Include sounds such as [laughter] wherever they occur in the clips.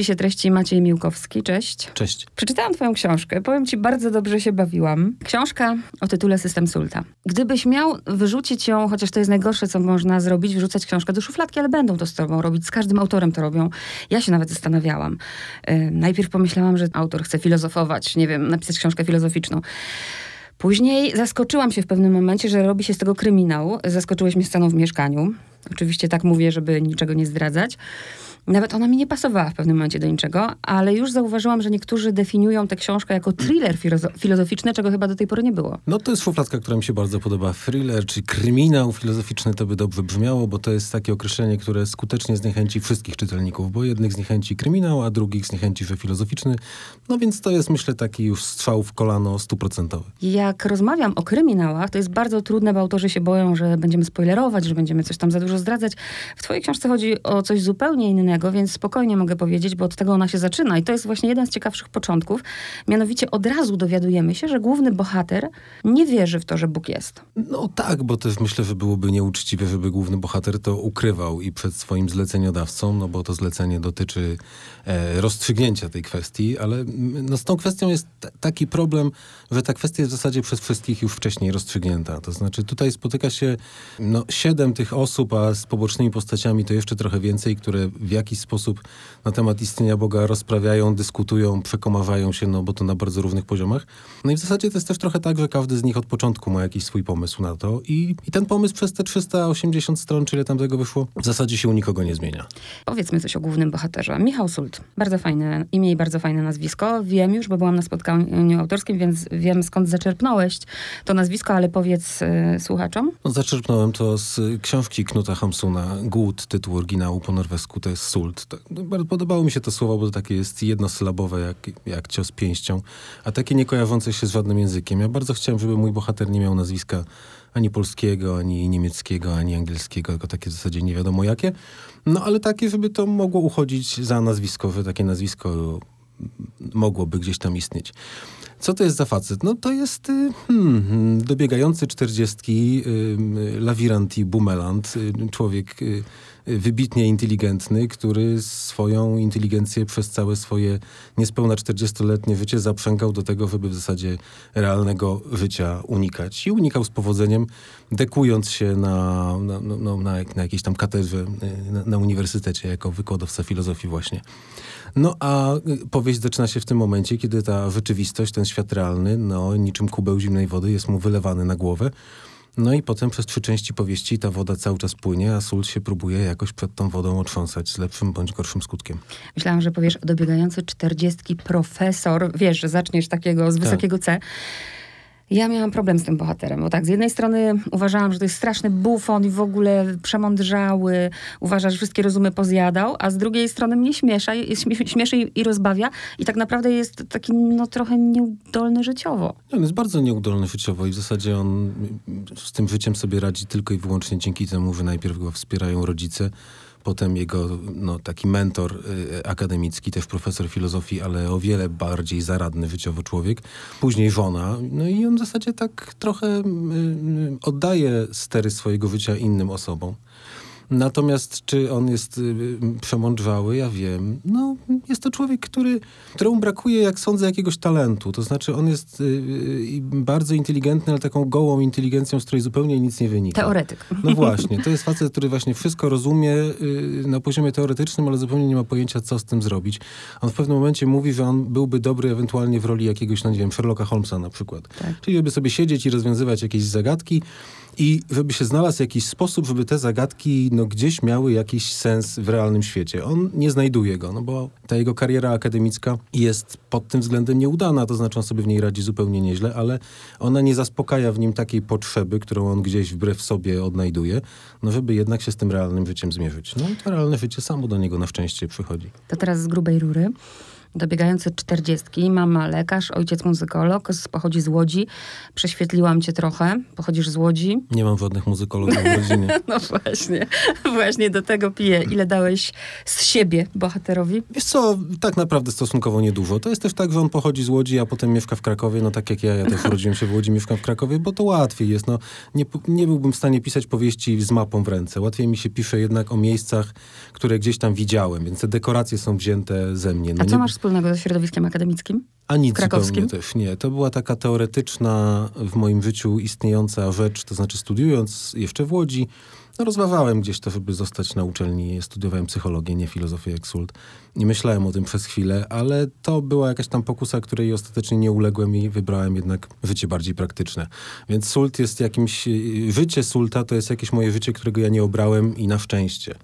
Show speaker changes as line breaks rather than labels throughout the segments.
spisie treści Maciej Miłkowski. Cześć.
Cześć.
Przeczytałam twoją książkę. Powiem ci, bardzo dobrze się bawiłam. Książka o tytule System Sulta. Gdybyś miał wyrzucić ją, chociaż to jest najgorsze, co można zrobić, wyrzucać książkę do szufladki, ale będą to z tobą robić. Z każdym autorem to robią. Ja się nawet zastanawiałam. Yy, najpierw pomyślałam, że autor chce filozofować, nie wiem, napisać książkę filozoficzną. Później zaskoczyłam się w pewnym momencie, że robi się z tego kryminał. Zaskoczyłeś mnie sceną w mieszkaniu. Oczywiście tak mówię, żeby niczego nie zdradzać. Nawet ona mi nie pasowała w pewnym momencie do niczego, ale już zauważyłam, że niektórzy definiują tę książkę jako thriller filozoficzny, czego chyba do tej pory nie było.
No to jest szufladka, która mi się bardzo podoba. Thriller czy kryminał filozoficzny to by dobrze brzmiało, bo to jest takie określenie, które skutecznie zniechęci wszystkich czytelników, bo jednych zniechęci kryminał, a drugich zniechęci, że filozoficzny. No więc to jest myślę taki już strzał w kolano stuprocentowy.
Jak rozmawiam o kryminałach, to jest bardzo trudne, bo autorzy się boją, że będziemy spoilerować, że będziemy coś tam za dużo zdradzać. W twojej książce chodzi o coś zupełnie innego więc spokojnie mogę powiedzieć, bo od tego ona się zaczyna. I to jest właśnie jeden z ciekawszych początków. Mianowicie od razu dowiadujemy się, że główny bohater nie wierzy w to, że Bóg jest.
No tak, bo też myślę, że byłoby nieuczciwe, żeby główny bohater to ukrywał i przed swoim zleceniodawcą, no bo to zlecenie dotyczy e, rozstrzygnięcia tej kwestii, ale no, z tą kwestią jest taki problem, że ta kwestia jest w zasadzie przez wszystkich już wcześniej rozstrzygnięta. To znaczy tutaj spotyka się no, siedem tych osób, a z pobocznymi postaciami to jeszcze trochę więcej, które w jakiś sposób na temat istnienia Boga rozprawiają, dyskutują, przekomawają się, no bo to na bardzo równych poziomach. No i w zasadzie to jest też trochę tak, że każdy z nich od początku ma jakiś swój pomysł na to i, i ten pomysł przez te 380 stron, czy ile tam tego wyszło, w zasadzie się u nikogo nie zmienia.
Powiedzmy coś o głównym bohaterze. Michał Sult. Bardzo fajne imię i bardzo fajne nazwisko. Wiem już, bo byłam na spotkaniu autorskim, więc wiem skąd zaczerpnąć to nazwisko, ale powiedz y, słuchaczom.
No, zaczerpnąłem to z książki Knuta Hamsuna, Głód, tytuł oryginału po norwesku, to jest Sult. Podobało mi się to słowo, bo to takie jest jednosylabowe, jak, jak cios pięścią, a takie nie kojarzące się z żadnym językiem. Ja bardzo chciałem, żeby mój bohater nie miał nazwiska ani polskiego, ani niemieckiego, ani angielskiego, tylko takie w zasadzie nie wiadomo jakie. No ale takie, żeby to mogło uchodzić za nazwisko, że takie nazwisko mogłoby gdzieś tam istnieć. Co to jest za facet? No to jest y, hmm, dobiegający czterdziestki, lawirant i bumelant, y, człowiek y, wybitnie inteligentny, który swoją inteligencję przez całe swoje niespełna 40-letnie życie zaprzęgał do tego, żeby w zasadzie realnego życia unikać. I unikał z powodzeniem, dekując się na, na, no, na, na jakiejś tam katedrze na, na uniwersytecie jako wykładowca filozofii właśnie. No a powieść zaczyna się w tym momencie, kiedy ta rzeczywistość, ten świat realny, no niczym kubeł zimnej wody jest mu wylewany na głowę. No i potem przez trzy części powieści ta woda cały czas płynie, a sól się próbuje jakoś przed tą wodą otrząsać z lepszym bądź gorszym skutkiem.
Myślałam, że powiesz dobiegający czterdziestki profesor, wiesz, że zaczniesz takiego z tak. wysokiego C. Ja miałam problem z tym bohaterem, bo tak, z jednej strony uważałam, że to jest straszny bufon i w ogóle przemądrzały, uważa, że wszystkie rozumy pozjadał, a z drugiej strony mnie śmiesza, śmieszy i rozbawia i tak naprawdę jest taki no trochę nieudolny życiowo.
On jest bardzo nieudolny życiowo i w zasadzie on z tym życiem sobie radzi tylko i wyłącznie dzięki temu, że najpierw go wspierają rodzice, potem jego no, taki mentor y, akademicki, też profesor filozofii, ale o wiele bardziej zaradny życiowo człowiek. Później żona. No i on w zasadzie tak trochę y, y oddaje stery swojego życia innym osobom. Natomiast czy on jest y, przemądrzały, ja wiem. No, jest to człowiek, który, któremu brakuje, jak sądzę, jakiegoś talentu. To znaczy on jest y, y, bardzo inteligentny, ale taką gołą inteligencją, z której zupełnie nic nie wynika.
Teoretyk.
No właśnie. To jest facet, który właśnie wszystko rozumie y, na poziomie teoretycznym, ale zupełnie nie ma pojęcia, co z tym zrobić. On w pewnym momencie mówi, że on byłby dobry ewentualnie w roli jakiegoś, no nie wiem, Sherlocka Holmesa na przykład. Tak. Czyli żeby sobie siedzieć i rozwiązywać jakieś zagadki i żeby się znalazł jakiś sposób, żeby te zagadki no, gdzieś miały jakiś sens w realnym świecie. On nie znajduje go, no bo ta jego kariera akademicka jest pod tym względem nieudana, to znaczy on sobie w niej radzi zupełnie nieźle, ale ona nie zaspokaja w nim takiej potrzeby, którą on gdzieś wbrew sobie odnajduje, no żeby jednak się z tym realnym życiem zmierzyć. No i to realne życie samo do niego na szczęście przychodzi.
To teraz z grubej rury. Dobiegające czterdziestki, mama lekarz, ojciec muzykolog, pochodzi z Łodzi. Prześwietliłam cię trochę, pochodzisz z Łodzi. [laughs]
Nie mam żadnych muzykologów w rodzinie. [laughs]
no właśnie, [laughs] właśnie do tego piję. Ile dałeś z siebie bohaterowi?
Wiesz co, tak naprawdę stosunkowo niedużo. To jest też tak, że on pochodzi z Łodzi, a potem mieszka w Krakowie, no tak jak ja, ja też urodziłem się w Łodzi, mieszkam w Krakowie, bo to łatwiej jest. No, nie, nie byłbym w stanie pisać powieści z mapą w ręce. Łatwiej mi się pisze jednak o miejscach, które gdzieś tam widziałem, więc te dekoracje są wzięte ze mnie. No
a co
nie...
masz wspólnego ze środowiskiem akademickim?
A nic
Krakowskim?
zupełnie też nie. To była taka teoretyczna w moim życiu istniejąca rzecz, to znaczy studiując jeszcze w Łodzi, no rozważałem gdzieś to, żeby zostać na uczelni. Studiowałem psychologię, nie filozofię jak Sult. Nie myślałem o tym przez chwilę, ale to była jakaś tam pokusa, której ostatecznie nie uległem i wybrałem jednak życie bardziej praktyczne. Więc Sult jest jakimś... Życie Sulta to jest jakieś moje życie, którego ja nie obrałem i na szczęście.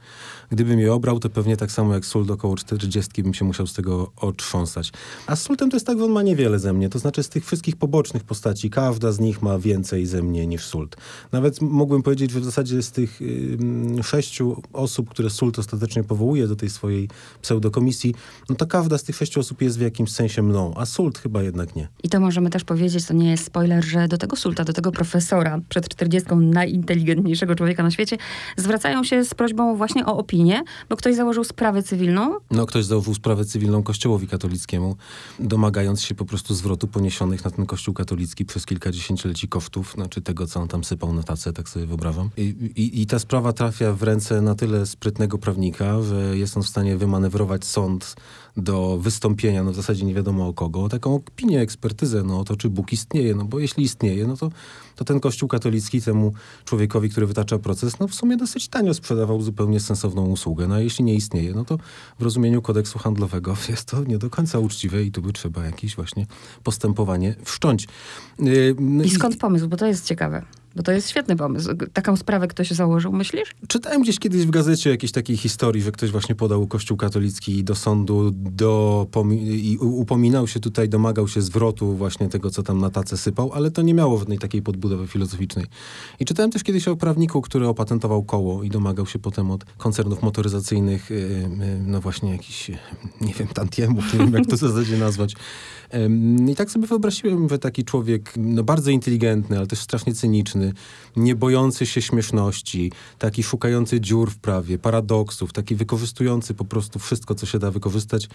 Gdybym je obrał, to pewnie tak samo jak Sult około 40 bym się musiał z tego otrząsać. A z Sultem to jest tak, że on ma niewiele ze mnie. To znaczy z tych wszystkich pobocznych postaci, każda z nich ma więcej ze mnie niż Sult. Nawet mógłbym powiedzieć, że w zasadzie z tych yy, sześciu osób, które Sult ostatecznie powołuje do tej swojej pseudokomisji, no to każda z tych sześciu osób jest w jakimś sensie mną, a Sult chyba jednak nie.
I to możemy też powiedzieć, to nie jest spoiler, że do tego Sulta, do tego profesora przed 40 najinteligentniejszego człowieka na świecie, zwracają się z prośbą właśnie o opinię, bo ktoś założył sprawę cywilną.
No, ktoś założył sprawę cywilną Kościołowi katolickiemu, domagając się po prostu zwrotu poniesionych na ten Kościół katolicki przez kilka dziesięcioleci kosztów, znaczy tego, co on tam sypał na tacę, tak sobie wyobrażam. I, i, I ta sprawa trafia w ręce na tyle sprytnego prawnika, że jest on w stanie wymanewrować sąd do wystąpienia, no w zasadzie nie wiadomo o kogo, taką opinię, ekspertyzę, no to, czy Bóg istnieje, no bo jeśli istnieje, no to, to ten Kościół katolicki temu człowiekowi, który wytacza proces, no w sumie dosyć tanio sprzedawał zupełnie sensowną usługę, no a jeśli nie istnieje, no to w rozumieniu kodeksu handlowego [laughs] jest to nie do końca uczciwe i tu by trzeba jakieś właśnie postępowanie wszcząć.
No I skąd i... pomysł, bo to jest ciekawe. Bo to jest świetny pomysł. Taką sprawę ktoś założył, myślisz?
Czytałem gdzieś kiedyś w gazecie jakiejś takiej historii, że ktoś właśnie podał Kościół katolicki do sądu do, i upominał się tutaj, domagał się zwrotu właśnie tego, co tam na tacę sypał, ale to nie miało żadnej takiej podbudowy filozoficznej. I czytałem też kiedyś o prawniku, który opatentował koło i domagał się potem od koncernów motoryzacyjnych, yy, yy, no właśnie jakiś, nie wiem, tantiemów, nie wiem jak to w zasadzie nazwać. I tak sobie wyobraziłem, że taki człowiek, no bardzo inteligentny, ale też strasznie cyniczny, nie bojący się śmieszności, taki szukający dziur w prawie, paradoksów, taki wykorzystujący po prostu wszystko, co się da wykorzystać,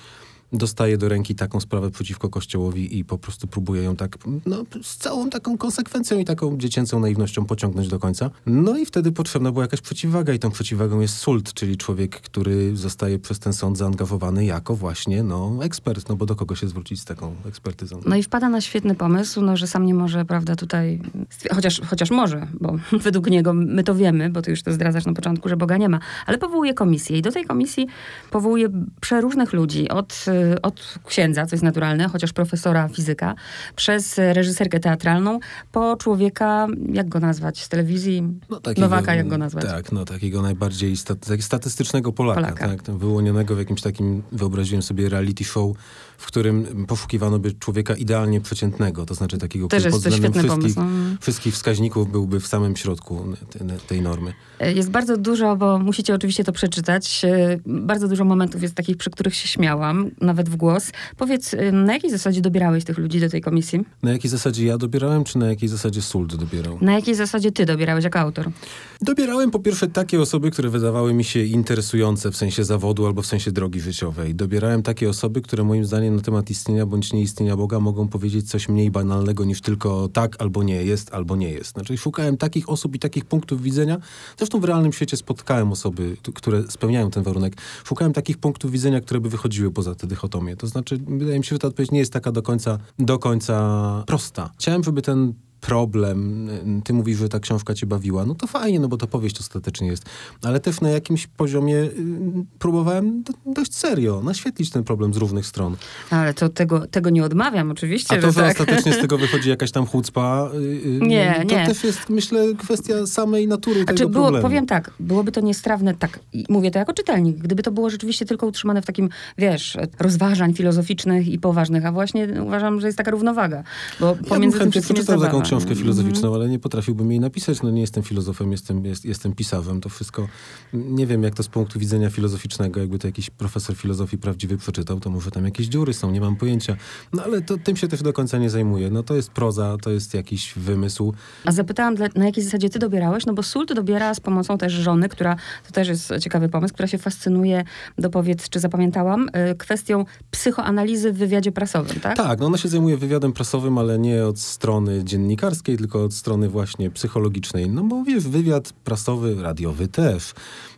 dostaje do ręki taką sprawę przeciwko Kościołowi i po prostu próbuje ją tak, no, z całą taką konsekwencją i taką dziecięcą naiwnością pociągnąć do końca. No i wtedy potrzebna była jakaś przeciwwaga i tą przeciwwagą jest Sult, czyli człowiek, który zostaje przez ten sąd zaangażowany jako właśnie, no, ekspert, no bo do kogo się zwrócić z taką ekspertyzą.
No i wpada na świetny pomysł, no, że sam nie może, prawda, tutaj, chociaż, chociaż może, bo [laughs] według niego my to wiemy, bo ty już to zdradzasz na początku, że Boga nie ma, ale powołuje komisję i do tej komisji powołuje przeróżnych ludzi, od Y, od księdza, co jest naturalne, chociaż profesora fizyka, przez reżyserkę teatralną, po człowieka, jak go nazwać, z telewizji, no, takiego, Nowaka, jak go nazwać?
Tak, no takiego najbardziej staty statystycznego Polaka, Polaka. Tak, wyłonionego w jakimś takim, wyobraziłem sobie reality show, w którym poszukiwano by człowieka idealnie przeciętnego, to znaczy takiego,
Też który pod względem
wszystkich,
no.
wszystkich wskaźników byłby w samym środku tej normy.
E, jest bardzo dużo, bo musicie oczywiście to przeczytać, e, bardzo dużo momentów jest takich, przy których się śmiałam, nawet w głos. Powiedz, e, na jakiej zasadzie dobierałeś tych ludzi do tej komisji?
Na jakiej zasadzie ja dobierałem, czy na jakiej zasadzie Sult dobierał?
Na jakiej zasadzie ty dobierałeś jako autor?
Dobierałem po pierwsze takie osoby, które wydawały mi się interesujące w sensie zawodu albo w sensie drogi życiowej. Dobierałem takie osoby, które moim zdaniem na temat istnienia bądź nieistnienia Boga mogą powiedzieć coś mniej banalnego niż tylko tak albo nie jest, albo nie jest. Znaczy szukałem takich osób i takich punktów widzenia. Zresztą w realnym świecie spotkałem osoby, które spełniają ten warunek. Szukałem takich punktów widzenia, które by wychodziły poza tę dychotomię. To znaczy, wydaje mi się, że ta odpowiedź nie jest taka do końca, do końca prosta. Chciałem, żeby ten problem, ty mówisz, że ta książka cię bawiła, no to fajnie, no bo to powieść ostatecznie jest. Ale też na jakimś poziomie y, próbowałem dość serio naświetlić ten problem z różnych stron.
Ale to tego, tego nie odmawiam oczywiście.
A to,
że,
że tak. ostatecznie z [laughs] tego wychodzi jakaś tam chucpa,
y, nie,
to
nie.
też jest, myślę, kwestia samej natury
tego
było,
problemu. Powiem tak, byłoby to niestrawne, tak, mówię to jako czytelnik, gdyby to było rzeczywiście tylko utrzymane w takim, wiesz, rozważań filozoficznych i poważnych, a właśnie uważam, że jest taka równowaga, bo pomiędzy ja tym wszystkim jest zabawa
książkę filozoficzną, mm -hmm. ale nie potrafiłbym jej napisać. No nie jestem filozofem, jestem, jest, jestem pisarzem. To wszystko, nie wiem jak to z punktu widzenia filozoficznego, jakby to jakiś profesor filozofii prawdziwy przeczytał, to może tam jakieś dziury są, nie mam pojęcia. No ale to, tym się też do końca nie zajmuję. No to jest proza, to jest jakiś wymysł.
A zapytałam, na jakiej zasadzie ty dobierałeś? No bo Sult dobiera z pomocą też żony, która, to też jest ciekawy pomysł, która się fascynuje, dopowiedz, czy zapamiętałam, y, kwestią psychoanalizy w wywiadzie prasowym, tak?
Tak, no ona się zajmuje wywiadem prasowym, ale nie od strony dziennikarskiej, tylko od strony właśnie psychologicznej. No bo wiesz, wywiad prasowy, radiowy też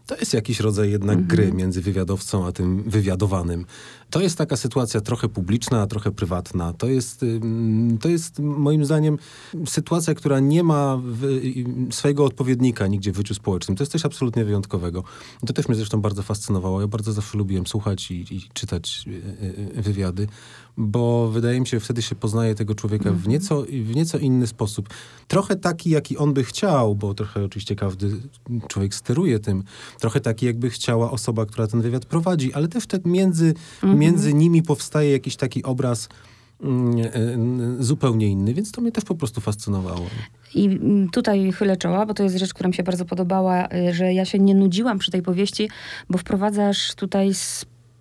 to jest jakiś rodzaj jednak mhm. gry między wywiadowcą a tym wywiadowanym. To jest taka sytuacja trochę publiczna, a trochę prywatna. To jest, to jest moim zdaniem sytuacja, która nie ma swojego odpowiednika nigdzie w życiu społecznym. To jest coś absolutnie wyjątkowego. To też mnie zresztą bardzo fascynowało. Ja bardzo zawsze lubiłem słuchać i, i czytać e, e, wywiady, bo wydaje mi się, że wtedy się poznaje tego człowieka w, mhm. nieco, w nieco inny sposób. Trochę taki, jaki on by chciał, bo trochę oczywiście każdy człowiek steruje tym. Trochę taki, jakby chciała osoba, która ten wywiad prowadzi, ale też tak między, mhm. Między nimi powstaje jakiś taki obraz mm, e, zupełnie inny, więc to mnie też po prostu fascynowało.
I mm, tutaj chylę czoła, bo to jest rzecz, która mi się bardzo podobała, y, że ja się nie nudziłam przy tej powieści, bo wprowadzasz tutaj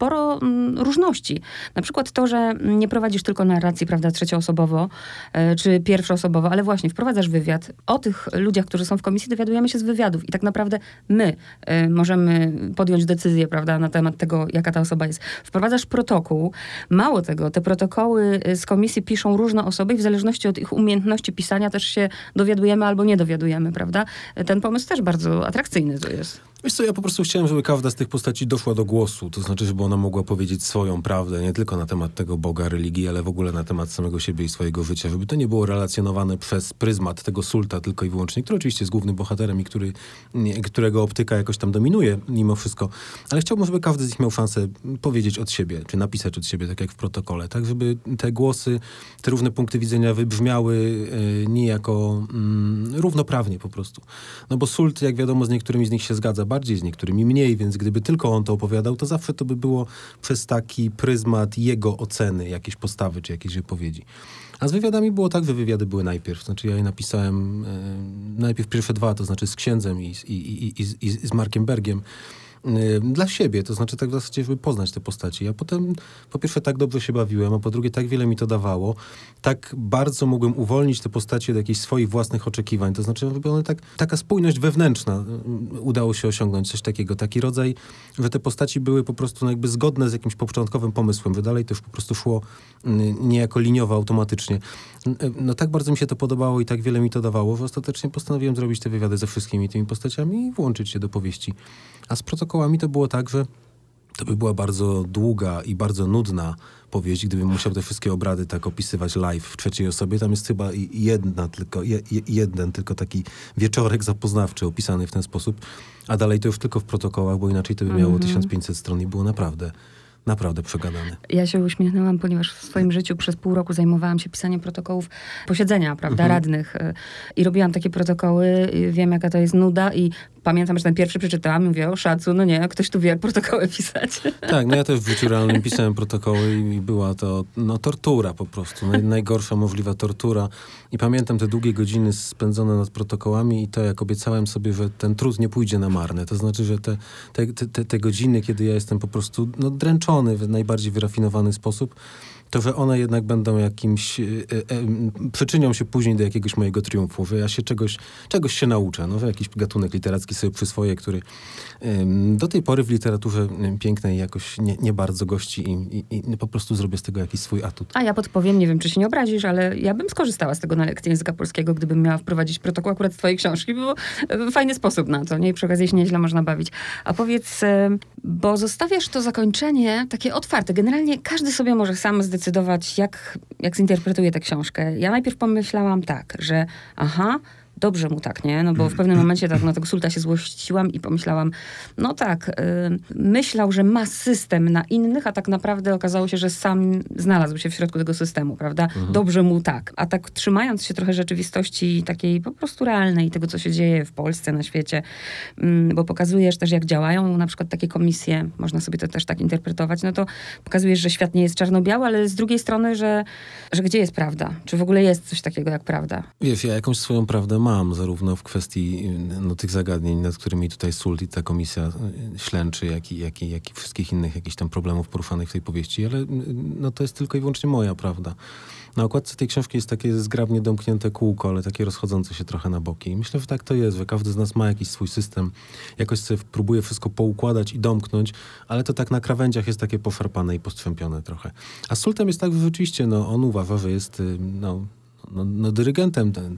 sporo mm, różności. Na przykład to, że nie prowadzisz tylko narracji, prawda, trzecioosobowo e, czy pierwszoosobowo, ale właśnie wprowadzasz wywiad. O tych ludziach, którzy są w komisji, dowiadujemy się z wywiadów i tak naprawdę my e, możemy podjąć decyzję, prawda, na temat tego, jaka ta osoba jest. Wprowadzasz protokół. Mało tego, te protokoły e, z komisji piszą różne osoby i w zależności od ich umiejętności pisania też się dowiadujemy albo nie dowiadujemy, prawda? Ten pomysł też bardzo atrakcyjny to jest.
Wiesz co, ja po prostu chciałem, żeby każda z tych postaci doszła do głosu. To znaczy, żeby ona mogła powiedzieć swoją prawdę, nie tylko na temat tego Boga, religii, ale w ogóle na temat samego siebie i swojego życia. Żeby to nie było relacjonowane przez pryzmat tego sulta tylko i wyłącznie, który oczywiście jest głównym bohaterem i który, którego optyka jakoś tam dominuje mimo wszystko. Ale chciałbym, żeby każdy z nich miał szansę powiedzieć od siebie, czy napisać od siebie, tak jak w protokole. Tak, żeby te głosy, te różne punkty widzenia wybrzmiały e, niejako mm, równoprawnie po prostu. No bo sult, jak wiadomo, z niektórymi z nich się zgadza bardziej, z niektórymi mniej, więc gdyby tylko on to opowiadał, to zawsze to by było przez taki pryzmat jego oceny jakiejś postawy czy jakiejś wypowiedzi. A z wywiadami było tak, że wywiady były najpierw. Znaczy ja je napisałem e, najpierw pierwsze dwa, to znaczy z księdzem i, i, i, i, i z Markiem Bergiem. Y, dla siebie, to znaczy tak w zasadzie, żeby poznać te postaci. Ja potem po pierwsze tak dobrze się bawiłem, a po drugie tak wiele mi to dawało, tak bardzo mogłem uwolnić te postaci od jakichś swoich własnych oczekiwań, to znaczy żeby one tak, taka spójność wewnętrzna y, udało się osiągnąć, coś takiego, taki rodzaj, że te postaci były po prostu no jakby zgodne z jakimś początkowym pomysłem, że dalej to już po prostu szło y, niejako liniowo, automatycznie. No tak bardzo mi się to podobało i tak wiele mi to dawało, że ostatecznie postanowiłem zrobić te wywiady ze wszystkimi tymi postaciami i włączyć się do powieści. A z protokołami to było tak, że to by była bardzo długa i bardzo nudna powieść, gdybym musiał te wszystkie obrady tak opisywać live w trzeciej osobie. Tam jest chyba jedna tylko, je, jeden tylko taki wieczorek zapoznawczy opisany w ten sposób, a dalej to już tylko w protokołach, bo inaczej to by miało mm -hmm. 1500 stron i było naprawdę naprawdę przegadany.
Ja się uśmiechnęłam, ponieważ w swoim życiu przez pół roku zajmowałam się pisaniem protokołów posiedzenia, prawda, mhm. radnych. Y, I robiłam takie protokoły, wiem jaka to jest nuda i pamiętam, że ten pierwszy przeczytałam i mówię, o szacu, no nie, ktoś tu wie jak protokoły pisać. [laughs]
Tak, no ja też w życiu realnym pisałem protokoły i była to no, tortura po prostu, najgorsza możliwa tortura. I pamiętam te długie godziny spędzone nad protokołami i to, jak obiecałem sobie, że ten trud nie pójdzie na marne. To znaczy, że te, te, te, te godziny, kiedy ja jestem po prostu no, dręczony w najbardziej wyrafinowany sposób, to że one jednak będą jakimś, e, e, przyczynią się później do jakiegoś mojego triumfu, że ja się czegoś, czegoś się nauczę, no, że jakiś gatunek literacki sobie przyswoję, który do tej pory w literaturze pięknej jakoś nie, nie bardzo gości i, i, i, po prostu zrobię z tego jakiś swój atut.
A ja podpowiem, nie wiem, czy się nie obrazisz, ale ja bym skorzystała z tego na lekcji języka polskiego, gdybym miała wprowadzić protokół akurat z twojej książki, bo fajny sposób na to, nie? I przy okazji się nieźle można bawić. A powiedz, bo zostawiasz to zakończenie takie otwarte. Generalnie każdy sobie może sam zdecydować, jak, jak zinterpretuję tę książkę. Ja najpierw pomyślałam tak, że aha, dobrze mu tak, nie? No bo w pewnym momencie tak na tego sulta się złościłam i pomyślałam, no tak, y, myślał, że ma system na innych, a tak naprawdę okazało się, że sam znalazł się w środku tego systemu, prawda? Dobrze mu tak. A tak trzymając się trochę rzeczywistości takiej po prostu realnej, tego, co się dzieje w Polsce, na świecie, mm, bo pokazujesz też, jak działają na przykład takie komisje, można sobie to też tak interpretować, no to pokazujesz, że świat nie jest czarno-biały, ale z drugiej strony, że, że gdzie jest prawda? Czy w ogóle jest coś takiego jak prawda?
Wiesz, ja jakąś swoją prawdę mam, zarówno w kwestii no, tych zagadnień, nad którymi tutaj SULT i ta komisja y, ślęczy, jak i, jak, i, jak i wszystkich innych jakichś tam problemów poruszanych w tej powieści, ale y, no, to jest tylko i wyłącznie moja prawda. Na okładce tej książki jest takie zgrabnie domknięte kółko, ale takie rozchodzące się trochę na boki. I myślę, że tak to jest, że każdy z nas ma jakiś swój system, jakoś sobie próbuje wszystko poukładać i domknąć, ale to tak na krawędziach jest takie poszarpane i postrzępione trochę. A z Sultem jest tak, że rzeczywiście no, on uważa, że jest y, no, no, no dyrygentem te,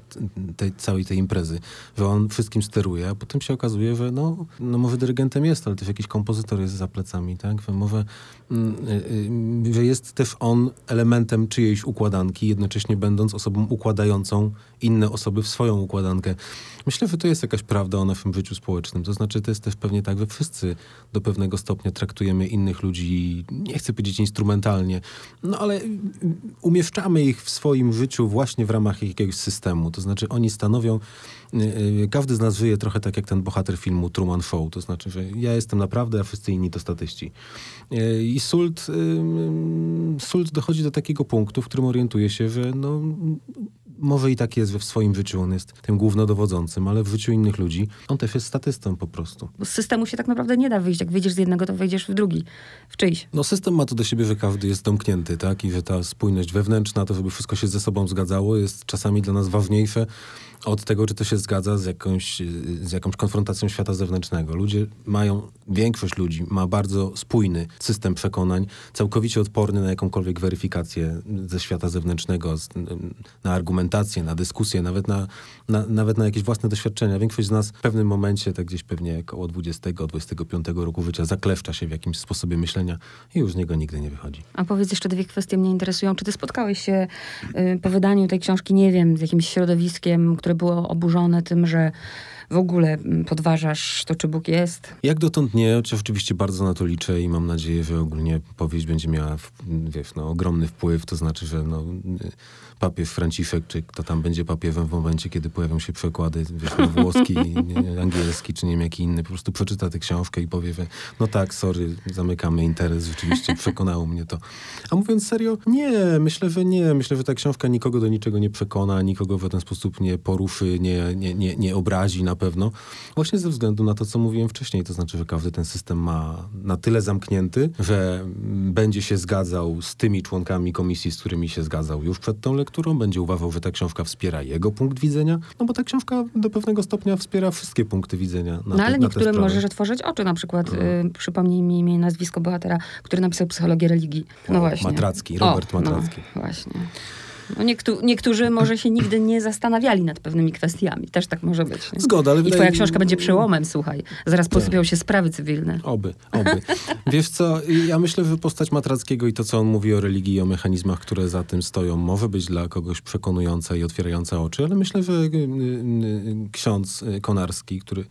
tej, całej tej imprezy, że on wszystkim steruje, a potem się okazuje, że no, no może dyrygentem jest, ale też jakiś kompozytor jest za plecami, tak? Że może, mm, y, y, że jest też on elementem czyjejś układanki, jednocześnie będąc osobą układającą inne osoby w swoją układankę. Myślę, że to jest jakaś prawda o naszym życiu społecznym. To znaczy, to jest też pewnie tak, że wszyscy do pewnego stopnia traktujemy innych ludzi, nie chcę powiedzieć instrumentalnie, no ale umieszczamy ich w swoim życiu właśnie w ramach jakiegoś systemu. To znaczy, oni stanowią, y, y, każdy z nas żyje trochę tak jak ten bohater filmu Truman Show. To znaczy, że ja jestem naprawdę, a wszyscy inni to statyści. Y, I Sult, Sult dochodzi do takiego punktu, w którym orientuje się, że no, może i tak jest, w swoim życiu on jest tym głównodowodzącym, ale w życiu innych ludzi on też jest statystą po prostu.
Z systemu się tak naprawdę nie da wyjść. Jak wyjdziesz z jednego, to wejdziesz w drugi, w czyjś.
No system ma to do siebie, że każdy jest domknięty, tak? I że ta spójność wewnętrzna, to żeby wszystko się ze sobą zgadzało, jest czasami dla nas ważniejsze od tego, czy to się zgadza z jakąś, z jakąś konfrontacją świata zewnętrznego. Ludzie mają, większość ludzi ma bardzo spójny system przekonań, całkowicie odporny na jakąkolwiek weryfikację ze świata zewnętrznego, na argumentację, na dyskusję, nawet na, na, nawet na jakieś własne doświadczenia. Większość z nas w pewnym momencie, tak gdzieś pewnie około 20-25 roku życia, zakleszcza się w jakimś sposobie myślenia i już z niego nigdy nie wychodzi.
A powiedz jeszcze dwie kwestie mnie interesują. Czy ty spotkałeś się y, po wydaniu tej książki, nie wiem, z jakimś środowiskiem, które było oburzone tym, że w ogóle mm, podważasz to, czy Bóg jest?
Jak dotąd nie, oczywiście bardzo na to liczę i mam nadzieję, że ogólnie powieść będzie miała wiesz, no, ogromny wpływ, to znaczy, że no, papież Franciszek, czy kto tam będzie papiewem w momencie, kiedy pojawią się przekłady wiesz, na włoski, [laughs] angielski, czy nie wiem jaki inny, po prostu przeczyta tę książkę i powie, że no tak, sorry, zamykamy interes, rzeczywiście [laughs] przekonało mnie to. A mówiąc serio, nie, myślę, że nie. Myślę, że ta książka nikogo do niczego nie przekona, nikogo w ten sposób nie poruszy, nie, nie, nie, nie obrazi na pewno. Właśnie ze względu na to, co mówiłem wcześniej, to znaczy, że każdy ten system ma na tyle zamknięty, że będzie się zgadzał z tymi członkami komisji, z którymi się zgadzał już przed tą lekturą, będzie uważał, że ta książka wspiera jego punkt widzenia, no bo ta książka do pewnego stopnia wspiera wszystkie punkty widzenia. Na
no ale
te,
niektórym możesz otworzyć oczy, na przykład no. y, przypomnij mi imię i nazwisko bohatera, który napisał psychologię religii. No o, właśnie.
Matracki, Robert o, Matracki.
No, właśnie. No niektó niektórzy może się nigdy nie zastanawiali nad pewnymi kwestiami. Też tak może być. Nie?
Zgoda, ale
I twoja książka będzie przełomem, słuchaj. Zaraz tak. posypią się sprawy cywilne.
Oby, oby. Wiesz co, ja myślę, że postać Matrackiego i to, co on mówi o religii i o mechanizmach, które za tym stoją, może być dla kogoś przekonująca i otwierająca oczy, ale myślę, że y, y, y, ksiądz Konarski, który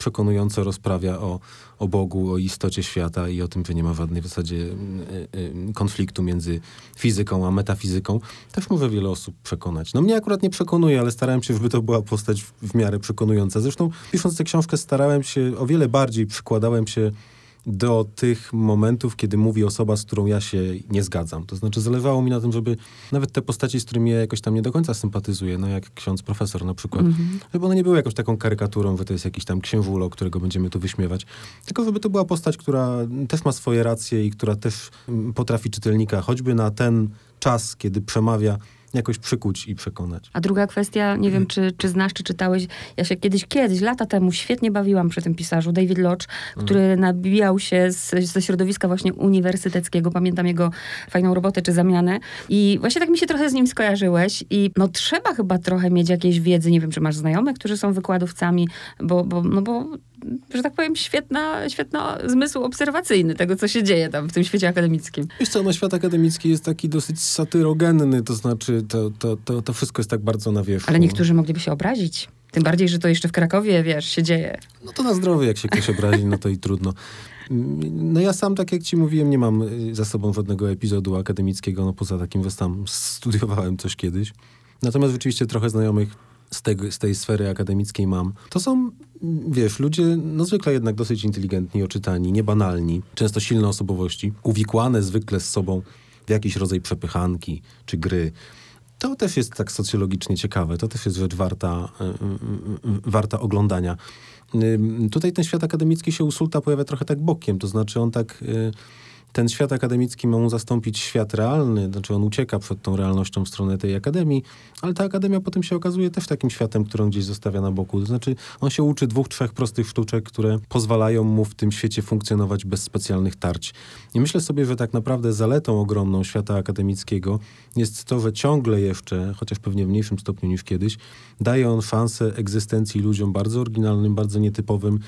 przekonująco rozprawia o, o Bogu, o istocie świata i o tym, że nie ma żadnej w zasadzie y, y, konfliktu między fizyką a metafizyką, też może wiele osób przekonać. No mnie akurat nie przekonuje, ale starałem się, żeby to była postać w miarę przekonująca. Zresztą pisząc tę książkę starałem się, o wiele bardziej przykładałem się do tych momentów, kiedy mówi osoba, z którą ja się nie zgadzam. To znaczy zależało mi na tym, żeby nawet te postaci, z którymi ja jakoś tam nie do końca sympatyzuję, no jak ksiądz profesor na przykład, -hmm. żeby one nie były jakąś taką karykaturą, że to jest jakiś tam księżulo, którego będziemy tu wyśmiewać, tylko żeby to była postać, która też ma swoje racje i która też potrafi czytelnika choćby na ten czas, kiedy przemawia, jakoś przykuć i przekonać.
A druga kwestia, nie wiem, czy, czy znasz, czy czytałeś, ja się kiedyś, kiedyś, lata temu świetnie bawiłam przy tym pisarzu, David Lodge, który mm. nabijał się z, ze środowiska właśnie uniwersyteckiego, pamiętam jego fajną robotę czy zamianę. I właśnie tak mi się trochę z nim skojarzyłeś. I no trzeba chyba trochę mieć jakiejś wiedzy, nie wiem, czy masz znajomych, którzy są wykładowcami, bo, bo, no bo że tak powiem, świetna, świetna zmysł obserwacyjny tego, co się dzieje tam w tym świecie akademickim.
Wiesz co, no świat akademicki jest taki dosyć satyrogenny, to znaczy to, to, to, to wszystko jest tak bardzo na wierzchu.
Ale niektórzy mogliby się obrazić. Tym bardziej, że to jeszcze w Krakowie, wiesz, się dzieje.
No to na zdrowie, jak się ktoś obrazi, no to i trudno. No ja sam, tak jak ci mówiłem, nie mam y, za sobą żadnego epizodu akademickiego, no poza takim, że tam studiowałem coś kiedyś. Natomiast rzeczywiście trochę znajomych z, tego, z tej sfery akademickiej mam. To są, wiesz, ludzie no zwykle jednak dosyć inteligentni, oczytani, niebanalni, często silne osobowości, uwikłane zwykle z sobą w jakiś rodzaj przepychanki czy gry. To też jest tak socjologicznie ciekawe, to też jest rzecz warta, y, y, y, warta oglądania. Tutaj ten świat akademicki się u Sulta pojawia trochę tak bokiem, to znaczy on tak ten świat akademicki ma mu zastąpić świat realny, znaczy on ucieka przed tą realnością w stronę tej akademii, ale ta akademia potem się okazuje też takim światem, który on gdzieś zostawia na boku. To znaczy on się uczy dwóch, trzech prostych sztuczek, które pozwalają mu w tym świecie funkcjonować bez specjalnych tarć. I myślę sobie, że tak naprawdę zaletą ogromną świata akademickiego jest to, że ciągle jeszcze, chociaż pewnie w mniejszym stopniu niż kiedyś, daje on szansę egzystencji ludziom bardzo oryginalnym, bardzo nietypowym,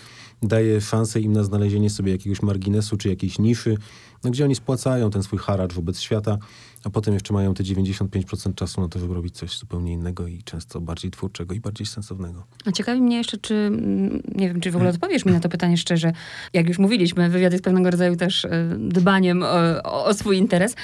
daje szansę im na znalezienie sobie jakiegoś marginesu czy jakiejś niszy, no, gdzie oni spłacają ten swój haracz wobec świata, a potem jeszcze mają te 95% czasu na to, żeby robić coś zupełnie innego i często bardziej twórczego i bardziej sensownego.
A ciekawi mnie jeszcze, czy, mm, nie wiem, czy w ogóle odpowiesz mi na to pytanie szczerze. Jak już mówiliśmy, wywiad jest pewnego rodzaju też e, dbaniem o, o swój interes.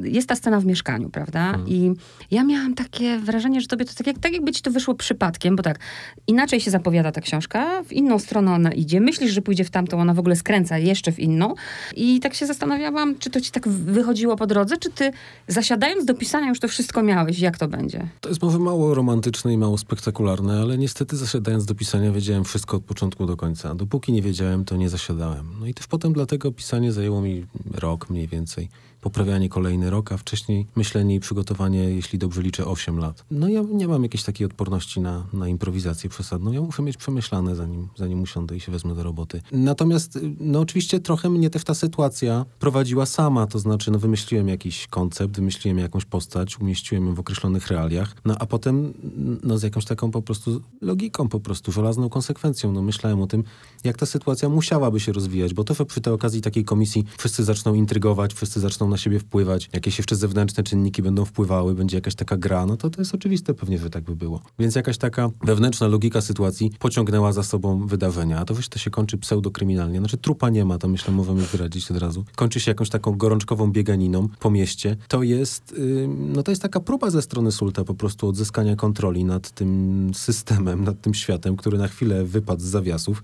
Jest ta scena w mieszkaniu, prawda? Hmm. I ja miałam takie wrażenie, że tobie to tak, jak, tak jakby ci to wyszło przypadkiem, bo tak, inaczej się zapowiada ta książka, w inną stronę ona idzie, myślisz, że pójdzie w tamtą, ona w ogóle skręca jeszcze w inną i tak się zastanawiałam, czy to ci tak wychodziło po drodze, czy ty Zasiadając do pisania już to wszystko miałeś. Jak to będzie?
To jest może mało romantyczne i mało spektakularne, ale niestety zasiadając do pisania wiedziałem wszystko od początku do końca. Dopóki nie wiedziałem, to nie zasiadałem. No i też potem dlatego pisanie zajęło mi rok mniej więcej poprawianie kolejny rok, a wcześniej myślenie i przygotowanie, jeśli dobrze liczę, 8 lat. No ja nie mam jakiejś takiej odporności na, na improwizację przesadną. Ja muszę mieć przemyślane, zanim, zanim usiądę i się wezmę do roboty. Natomiast, no oczywiście trochę mnie też ta sytuacja prowadziła sama, to znaczy, no wymyśliłem jakiś koncept, wymyśliłem jakąś postać, umieściłem ją w określonych realiach, no a potem, no z jakąś taką po prostu logiką, po prostu żelazną konsekwencją, no myślałem o tym, jak ta sytuacja musiałaby się rozwijać, bo to przy tej okazji takiej komisji wszyscy zaczną intrygować, wszyscy zaczną na siebie wpływać, jakieś jeszcze zewnętrzne czynniki będą wpływały, będzie jakaś taka gra, no to to jest oczywiste pewnie, że tak by było. Więc jakaś taka wewnętrzna logika sytuacji pociągnęła za sobą wydarzenia, a to wiesz, to się kończy pseudokryminalnie. Znaczy trupa nie ma, to myślę możemy wyrazić od razu. Kończy się jakąś taką gorączkową bieganiną po mieście. To jest, yy, no to jest taka próba ze strony Sulta po prostu odzyskania kontroli nad tym systemem, nad tym światem, który na chwilę wypadł z zawiasów.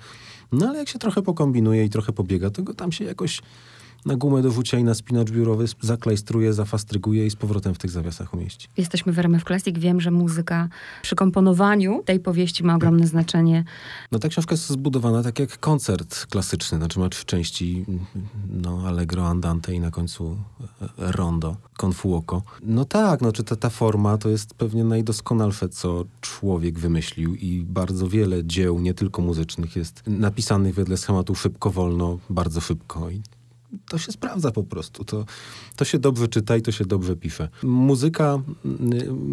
No ale jak się trochę pokombinuje i trochę pobiega, to go tam się jakoś na gumę do wrzucia i na spinacz biurowy zaklejstruje, zafastryguje i z powrotem w tych zawiasach umieści.
Jesteśmy w RMF Classic. Wiem, że muzyka przy komponowaniu tej powieści ma ogromne znaczenie.
No ta książka jest zbudowana tak jak koncert klasyczny, znaczy ma trzy części, no allegro, andante i na końcu e, rondo, con fuoco. No tak, no czy ta, ta forma to jest pewnie najdoskonalsze, co człowiek wymyślił i bardzo wiele dzieł, nie tylko muzycznych, jest napisanych wedle schematu szybko, wolno, bardzo szybko i to się sprawdza po prostu. To, to się dobrze czyta i to się dobrze pisze. Muzyka,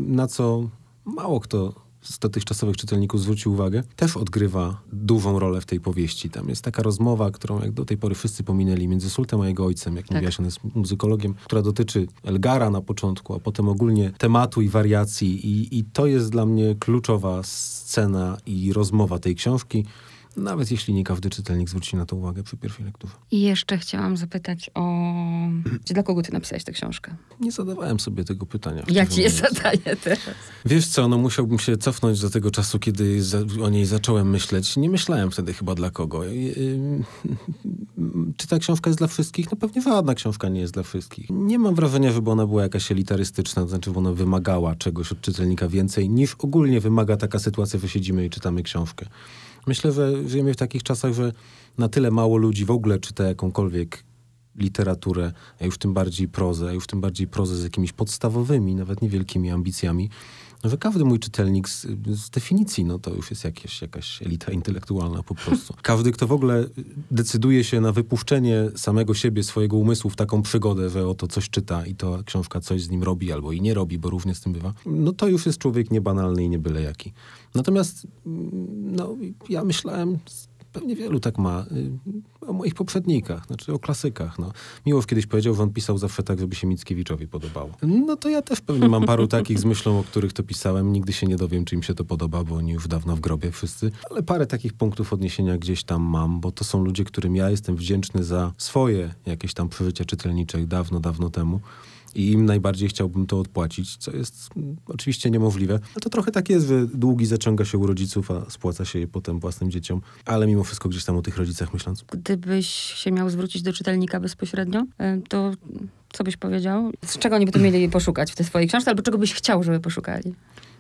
na co mało kto z dotychczasowych czytelników zwrócił uwagę, też odgrywa dużą rolę w tej powieści. Tam jest taka rozmowa, którą jak do tej pory wszyscy pominęli, między Sultem a jego ojcem, jak tak. mówiłaś, on jest muzykologiem, która dotyczy Elgara na początku, a potem ogólnie tematu i wariacji. I, i to jest dla mnie kluczowa scena i rozmowa tej książki. Nawet jeśli nie każdy czytelnik zwróci na to uwagę przy pierwszej lekturze.
I jeszcze chciałam zapytać o... Dla kogo ty napisałeś tę książkę?
Nie zadawałem sobie tego pytania.
Ja ci je zadaję teraz.
Wiesz co, no musiałbym się cofnąć do tego czasu, kiedy za, o niej zacząłem myśleć. Nie myślałem wtedy chyba dla kogo. Czy ta książka jest dla wszystkich? No pewnie żadna książka nie jest dla wszystkich. Nie mam wrażenia, żeby ona była jakaś elitarystyczna, to znaczy, że ona wymagała czegoś od czytelnika więcej, niż ogólnie wymaga taka sytuacja, że siedzimy i czytamy książkę. Myślę, że żyjemy w takich czasach, że na tyle mało ludzi w ogóle czyta jakąkolwiek literaturę, a już tym bardziej prozę, a już tym bardziej prozę z jakimiś podstawowymi, nawet niewielkimi ambicjami, no, że każdy mój czytelnik z, z, definicji, no to już jest jakieś, jakaś elita intelektualna po prostu. [laughs] Każdy, kto w ogóle decyduje się na wypuszczenie samego siebie, swojego umysłu w taką przygodę, że oto coś czyta i to książka coś z nim robi albo i nie robi, bo równie z tym bywa, no to już jest człowiek niebanalny i nie byle jaki. Natomiast mm, no, ja myślałem Pewnie wielu tak ma. Y, o moich poprzednikach, znaczy o klasykach. No. Miłosz kiedyś powiedział, że on pisał zawsze tak, żeby się Mickiewiczowi podobało. No to ja też pewnie mam paru takich z myślą, o których to pisałem. Nigdy się nie dowiem, czy im się to podoba, bo oni już dawno w grobie wszyscy. Ale parę takich punktów odniesienia gdzieś tam mam, bo to są ludzie, którym ja jestem wdzięczny za swoje jakieś tam przeżycia czytelnicze dawno, dawno temu i im najbardziej chciałbym to odpłacić, co jest mm, oczywiście niemożliwe. Ale to trochę tak jest, że długi zaciąga się u rodziców, a spłaca się je potem własnym dzieciom, ale mimo wszystko gdzieś tam o tych rodzicach myśląc.
Gdybyś się miał zwrócić do czytelnika bezpośrednio, y, to co byś powiedział? Z czego oni by to mieli [clears throat] poszukać w tej swojej książce, albo czego byś chciał, żeby poszukali?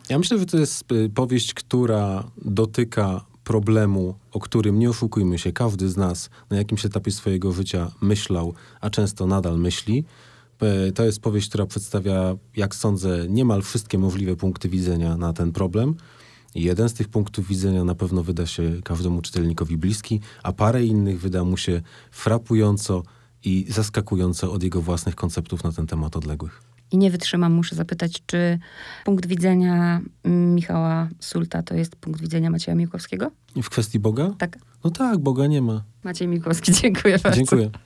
Ja myślę, że to jest y, powieść, która dotyka problemu, o którym nie oszukujmy się, każdy z nas na jakimś etapie swojego życia myślał, a często nadal myśli. E, to jest powieść, która przedstawia, jak sądzę, niemal wszystkie możliwe punkty widzenia na ten problem. Jeden z tych punktów widzenia na pewno wyda się każdemu czytelnikowi bliski, a parę innych wyda mu się frapująco i zaskakująco od jego własnych konceptów na ten temat odległych.
I nie wytrzymam, muszę zapytać, czy punkt widzenia Michała Sulta to jest punkt widzenia Macieja Miłkowskiego?
W kwestii Boga?
Tak.
No tak, Boga nie ma.
Maciej Miłkowski, [laughs] dziękuję bardzo.
Dziękuję.